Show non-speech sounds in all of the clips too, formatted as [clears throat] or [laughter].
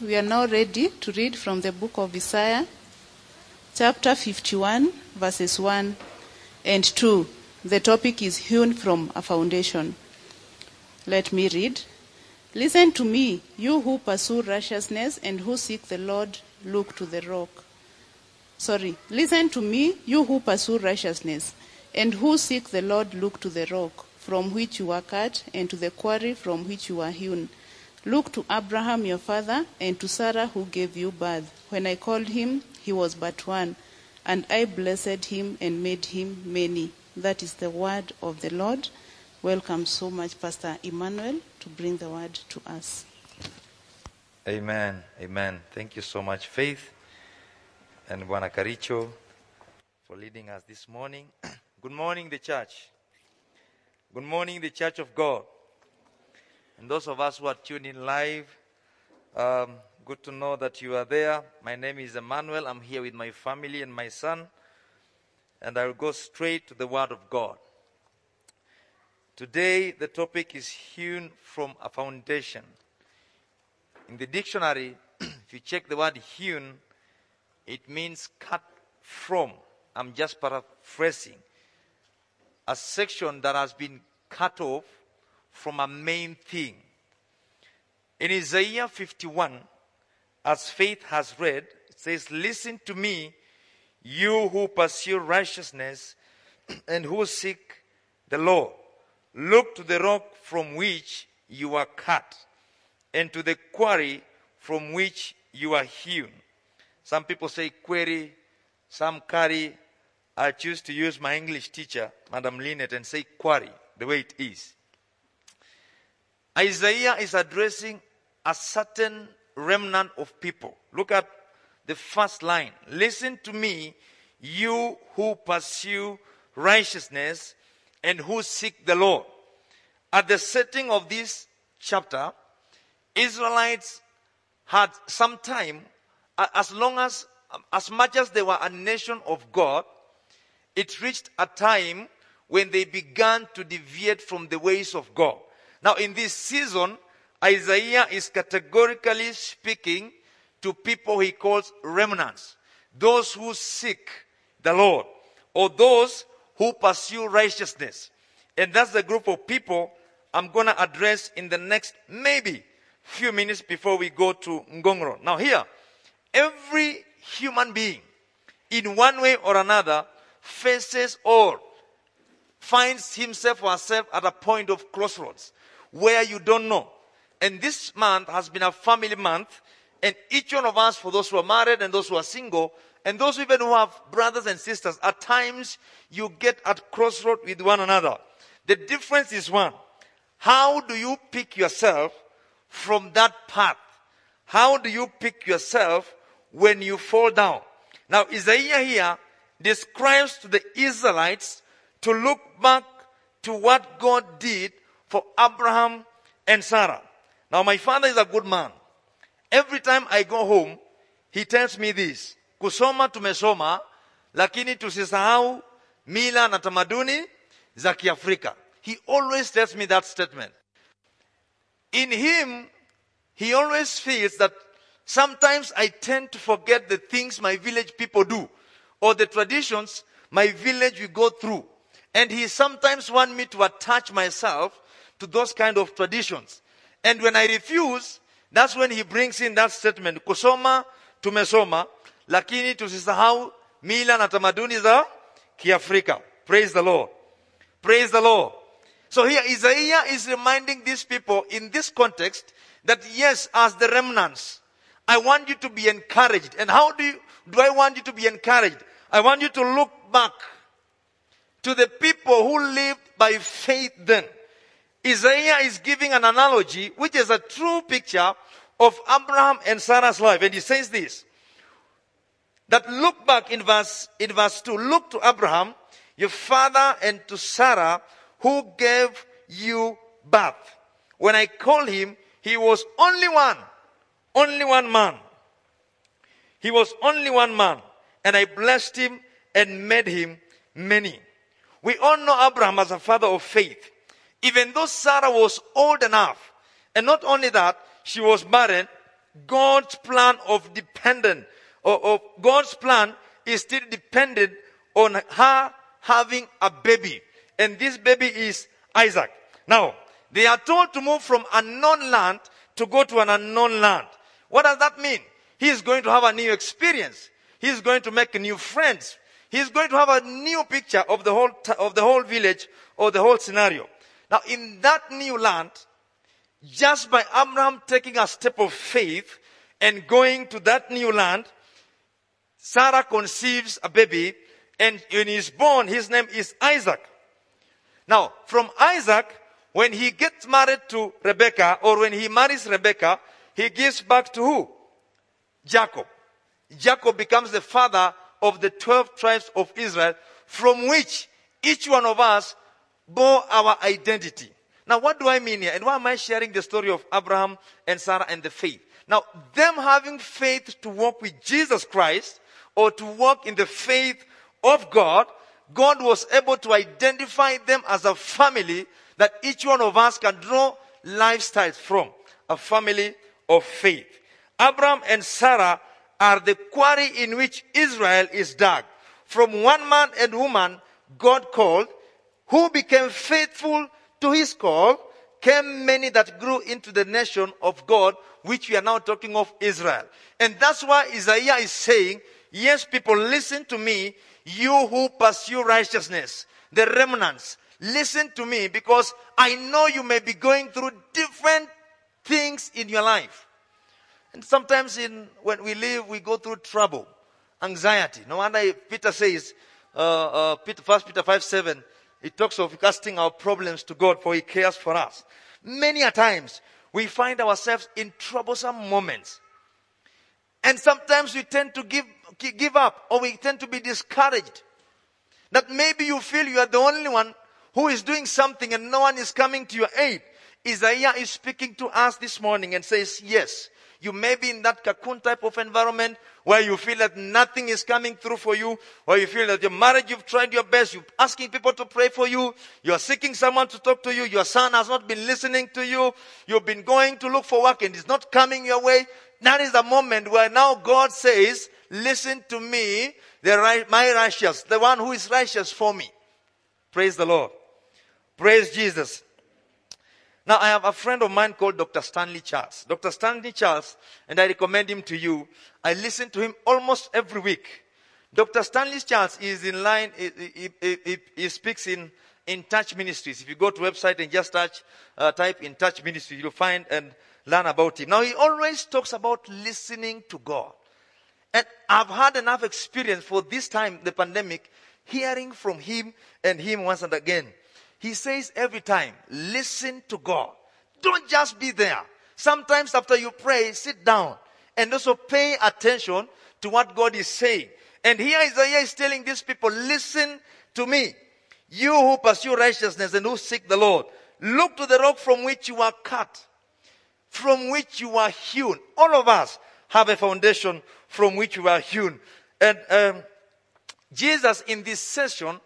we are now ready to read from the book of Isaiah, chapter 51, verses 1 and 2. The topic is hewn from a foundation. Let me read. Listen to me, you who pursue righteousness and who seek the Lord, look to the rock. Sorry, listen to me, you who pursue righteousness and who seek the Lord, look to the rock from which you were cut and to the quarry from which you were hewn. Look to Abraham your father and to Sarah who gave you birth. When I called him, he was but one, and I blessed him and made him many. That is the word of the Lord. Welcome so much, Pastor Emmanuel, to bring the word to us. Amen. Amen. Thank you so much, Faith and Bwana Karicho, for leading us this morning. [clears throat] Good morning, the church. Good morning, the church of God. And those of us who are tuned in live, um, good to know that you are there. My name is Emmanuel. I'm here with my family and my son. And I will go straight to the Word of God. Today, the topic is hewn from a foundation. In the dictionary, [clears throat] if you check the word hewn, it means cut from. I'm just paraphrasing. A section that has been cut off from a main thing. In Isaiah 51, as faith has read, it says, Listen to me, you who pursue righteousness [clears throat] and who seek the law. Look to the rock from which you are cut, and to the quarry from which you are hewn. Some people say query, some carry. I choose to use my English teacher, Madam Linet, and say quarry, the way it is. Isaiah is addressing a certain remnant of people. Look at the first line. Listen to me, you who pursue righteousness and who seek the Lord. At the setting of this chapter, Israelites had some time, as long as, um, as much as they were a nation of God, it reached a time when they began to deviate from the ways of God. Now, in this season, Isaiah is categorically speaking to people he calls remnants, those who seek the Lord, or those who pursue righteousness. And that's the group of people I'm going to address in the next maybe few minutes before we go to Ngong Road. Now, here, every human being, in one way or another, faces or finds himself or herself at a point of crossroads where you don't know. And this month has been a family month, and each one of us, for those who are married and those who are single, and those even who have brothers and sisters, at times you get at crossroad with one another. The difference is one. How do you pick yourself from that path? How do you pick yourself when you fall down? Now, Isaiah here describes to the Israelites to look back to what God did for Abraham and Sarah. Now, my father is a good man. Every time I go home, he tells me this. Kusoma tumesoma, lakini tusisahau mila na tamaduni za Kiafrika. He always tells me that statement. In him, he always feels that sometimes I tend to forget the things my village people do or the traditions my village we go through. And he sometimes wants me to attach myself to those kind of traditions. And when I refuse, that's when he brings in that statement, kusoma tumesoma, lakini tusisahau mila na tamaduni za Kiafrika. Praise the Lord. Praise the Lord. So here Isaiah is reminding these people in this context that yes, as the remnants, I want you to be encouraged. And how do you, do I want you to be encouraged? I want you to look back to the people who lived by faith then. Isaiah is giving an analogy which is a true picture of Abraham and Sarah's life. And he says this, that look back in verse, in verse 2, look to Abraham, your father, and to Sarah, who gave you birth. When I called him, he was only one, only one man. He was only one man, and I blessed him and made him many. We all know Abraham as a father of faith. Even though Sarah was old enough, and not only that, she was barren, God's plan of dependent, or, God's plan is still dependent on her having a baby. And this baby is Isaac. Now, they are told to move from a known land to go to an unknown land. What does that mean? He is going to have a new experience. He is going to make new friends. He is going to have a new picture of the whole, of the whole village or the whole scenario. Now, in that new land, just by Abraham taking a step of faith and going to that new land, Sarah conceives a baby and when he's born, his name is Isaac. Now, from Isaac, when he gets married to Rebecca or when he marries Rebecca, he gives back to who? Jacob. Jacob becomes the father of the 12 tribes of Israel from which each one of us bore our identity. Now, what do I mean here? And why am I sharing the story of Abraham and Sarah and the faith? Now, them having faith to walk with Jesus Christ or to walk in the faith of God, God was able to identify them as a family that each one of us can draw lifestyles from. A family of faith. Abraham and Sarah are the quarry in which Israel is dug. From one man and woman God called, who became faithful to his call, came many that grew into the nation of God, which we are now talking of Israel. And that's why Isaiah is saying, yes, people, listen to me, you who pursue righteousness, the remnants, listen to me because I know you may be going through different things in your life. And sometimes in, when we live, we go through trouble, anxiety. No wonder Peter says, uh, uh, Peter, 1 Peter 5 7, it talks of casting our problems to God for he cares for us. Many a times we find ourselves in troublesome moments. And sometimes we tend to give, give up or we tend to be discouraged. That maybe you feel you are the only one who is doing something and no one is coming to your aid. Isaiah is speaking to us this morning and says, yes, you may be in that cocoon type of environment where you feel that nothing is coming through for you, or you feel that your marriage, you've tried your best, you're asking people to pray for you, you're seeking someone to talk to you, your son has not been listening to you, you've been going to look for work and it's not coming your way. That is the moment where now God says, listen to me, the right, my righteous, the one who is righteous for me. Praise the Lord. Praise Jesus. Now, I have a friend of mine called Dr. Stanley Charles. Dr. Stanley Charles, and I recommend him to you. I listen to him almost every week. Dr. Stanley Charles is in line, he, he, he, he speaks in, in touch ministries. If you go to website and just touch, uh, type in touch ministries, you'll find and learn about him. Now, he always talks about listening to God. And I've had enough experience for this time, the pandemic, hearing from him and him once and again. He says every time, listen to God. Don't just be there. Sometimes after you pray, sit down and also pay attention to what God is saying. And here Isaiah is telling these people, listen to me. You who pursue righteousness and who seek the Lord, look to the rock from which you are cut, from which you are hewn. All of us have a foundation from which we are hewn. And um, Jesus in this session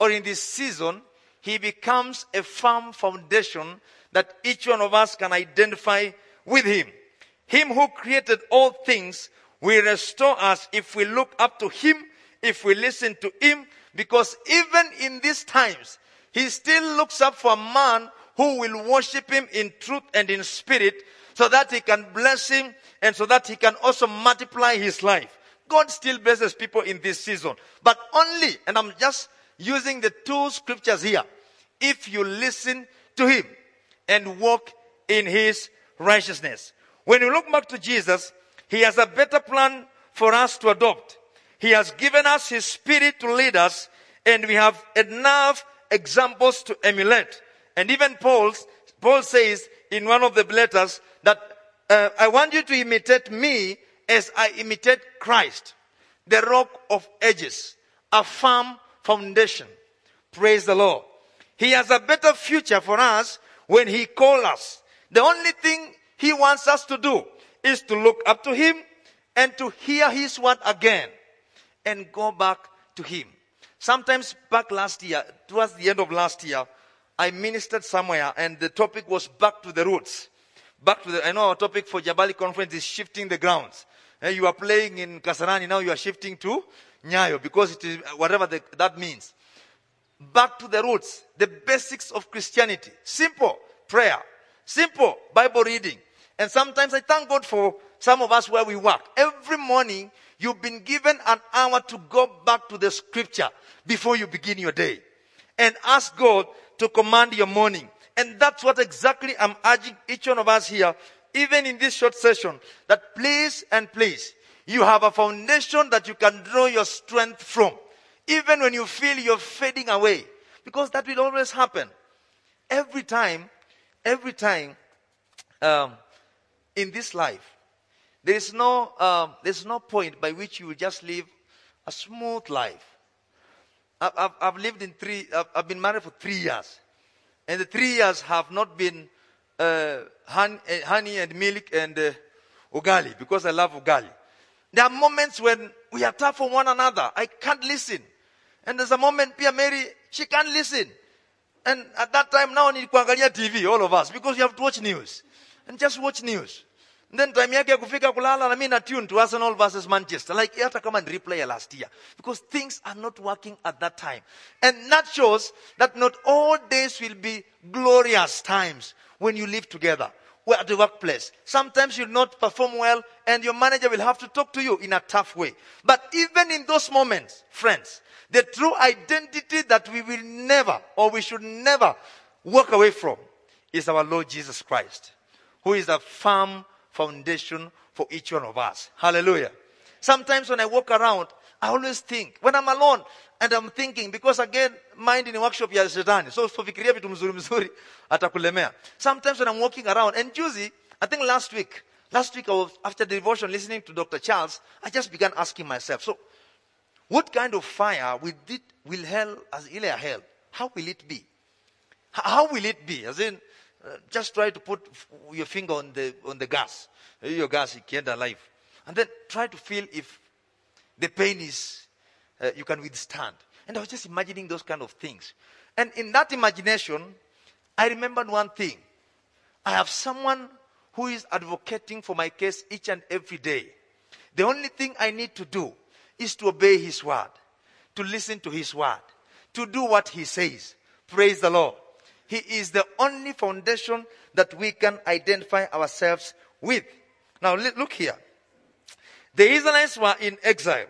or in this season he becomes a firm foundation that each one of us can identify with him. Him who created all things will restore us if we look up to him, if we listen to him, because even in these times, he still looks up for a man who will worship him in truth and in spirit so that he can bless him and so that he can also multiply his life. God still blesses people in this season, but only, and I'm just using the two scriptures here. If you listen to him and walk in his righteousness. When you look back to Jesus, he has a better plan for us to adopt. He has given us his spirit to lead us and we have enough examples to emulate. And even Paul, Paul says in one of the letters that uh, I want you to imitate me as I imitate Christ, the rock of ages, a firm foundation. Praise the Lord. He has a better future for us when He calls us. The only thing He wants us to do is to look up to Him and to hear His word again and go back to Him. Sometimes back last year, towards the end of last year, I ministered somewhere and the topic was back to the roots. Back to the, I know our topic for Jabali conference is shifting the grounds. Eh, you are playing in Kasarani, now you are shifting to Nyayo because it is uh, whatever the, that means. Back to the roots, the basics of Christianity. Simple prayer, simple Bible reading. And sometimes I thank God for some of us where we work. Every morning, you've been given an hour to go back to the scripture before you begin your day and ask God to command your morning. And that's what exactly I'm urging each one of us here, even in this short session, that please and please, you have a foundation that you can draw your strength from. Even when you feel you're fading away. Because that will always happen. Every time, every time, um, in this life, there is no, um, there's no point by which you will just live a smooth life. I've, I've, I've lived in three, I've, I've, been married for three years. And the three years have not been honey, uh, honey, and milk and uh, ugali because I love ugali. There are moments when we are tough on one another. I can't listen. And there's a moment Pia Mary, she can't listen. And at that time now need kuangalia TV, all of us, because you have to watch news. And just watch news. And then time yake kufika kulala na mimi na tune to Arsenal versus Manchester. Like hata kama ni replay last year. Because things are not working at that time. And that shows that not all days will be glorious times when you live together at the workplace. Sometimes you'll not perform well and your manager will have to talk to you in a tough way. But even in those moments, friends, the true identity that we will never or we should never walk away from is our Lord Jesus Christ, who is a firm foundation for each one of us. Hallelujah. Sometimes when I walk around, I always think, when I'm alone, and I'm thinking, because again, mind in a workshop ya shetani. So fikiria vitu mzuri mzuri, [laughs] atakulemea. Sometimes when I'm walking around, and Juicy, I think last week, last week I was, after the devotion, listening to Dr. Charles, I just began asking myself, so, what kind of fire will, it, will hell, as Ilya hell, how will it be? How will it be? As in, uh, just try to put your finger on the, on the gas. Your gas, it can't alive. And then try to feel if the pain is, uh, you can withstand. And I was just imagining those kind of things. And in that imagination, I remembered one thing. I have someone who is advocating for my case each and every day. The only thing I need to do is to obey his word, to listen to his word, to do what he says. Praise the Lord. He is the only foundation that we can identify ourselves with. Now, look here. The Israelites were in exile.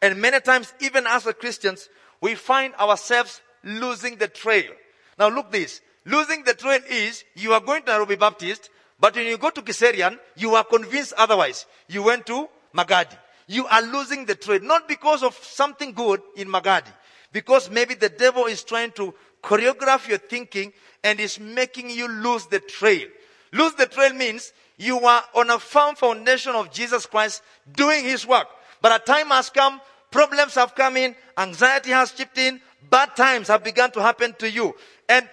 And many times, even as Christians, we find ourselves losing the trail. Now look this. Losing the trail is you are going to Nairobi Baptist, but when you go to Kiserian, you are convinced otherwise. You went to Magadi. You are losing the trail. Not because of something good in Magadi. Because maybe the devil is trying to choreograph your thinking and is making you lose the trail. Lose the trail means you are on a firm foundation of Jesus Christ doing his work. But a time has come, problems have come in, anxiety has chipped in, bad times have begun to happen to you. And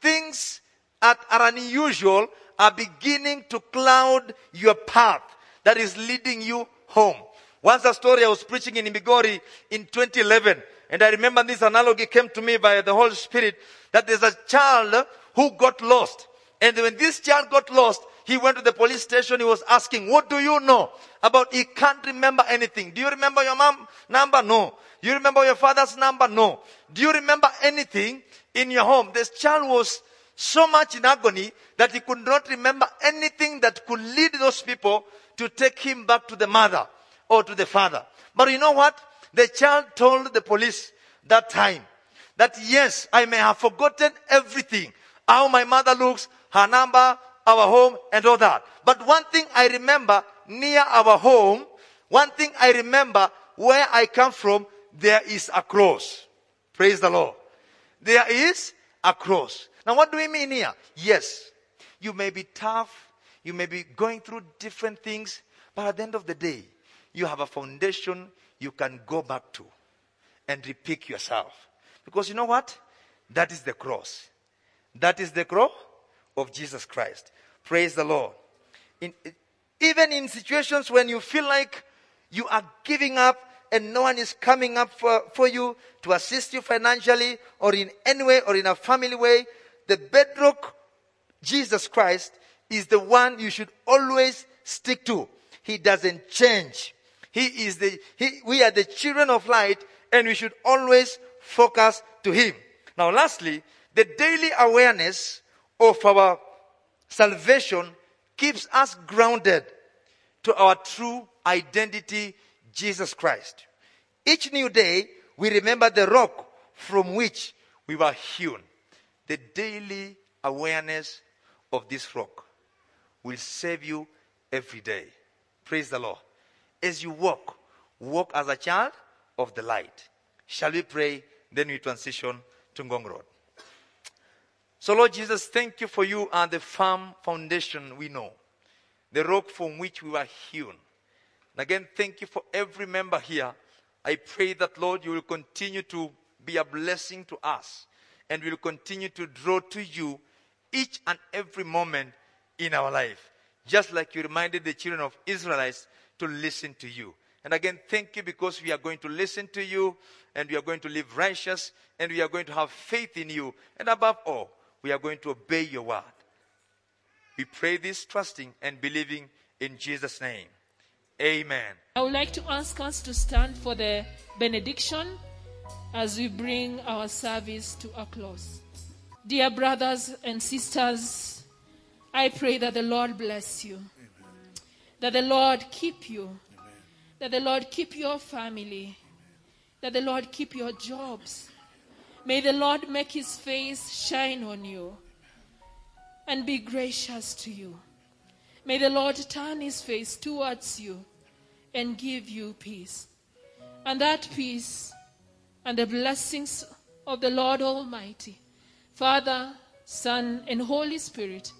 things that are unusual are beginning to cloud your path that is leading you home. Once a story I was preaching in Migori in 2011, and I remember this analogy came to me by the Holy Spirit that there's a child who got lost. And when this child got lost, he went to the police station. He was asking, what do you know about? He can't remember anything. Do you remember your mom number? No. Do you remember your father's number? No. Do you remember anything in your home? This child was so much in agony that he could not remember anything that could lead those people to take him back to the mother or to the father. But you know what? The child told the police that time that yes, I may have forgotten everything. How my mother looks, her number, our home and all that. But one thing I remember near our home, one thing I remember where I come from, there is a cross. Praise the Lord. There is a cross. Now what do we mean here? Yes, you may be tough, you may be going through different things, but at the end of the day, you have a foundation you can go back to and repick yourself. Because you know what? That is the cross. That is the cross of Jesus Christ. Praise the Lord. In, even in situations when you feel like you are giving up and no one is coming up for, for you to assist you financially or in any way or in a family way, the bedrock, Jesus Christ, is the one you should always stick to. He doesn't change. He is the, he, we are the children of light and we should always focus to Him. Now lastly, the daily awareness of our salvation keeps us grounded to our true identity, Jesus Christ. Each new day, we remember the rock from which we were hewn. The daily awareness of this rock will save you every day. Praise the Lord. As you walk, walk as a child of the light. Shall we pray? Then we transition to Ngong Road. So, Lord Jesus, thank you for you are the firm foundation we know, the rock from which we were hewn. And again, thank you for every member here. I pray that, Lord, you will continue to be a blessing to us and we will continue to draw to you each and every moment in our life. Just like you reminded the children of Israelites to listen to you. And again, thank you because we are going to listen to you and we are going to live righteous and we are going to have faith in you. And above all, we are going to obey your word. We pray this trusting and believing in Jesus' name. Amen. I would like to ask us to stand for the benediction as we bring our service to a close. Dear brothers and sisters, I pray that the Lord bless you, that the Lord keep you, that the Lord keep your family, that the Lord keep your jobs. May the Lord make his face shine on you and be gracious to you. May the Lord turn his face towards you and give you peace. And that peace and the blessings of the Lord Almighty, Father, Son, and Holy Spirit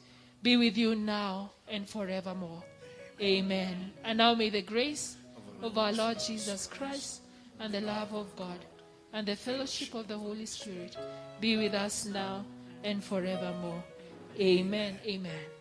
be with you now and forevermore. Amen. And now may the grace of our Lord Jesus Christ and the love of God and the fellowship of the Holy Spirit be with us now and forevermore. Amen. Amen.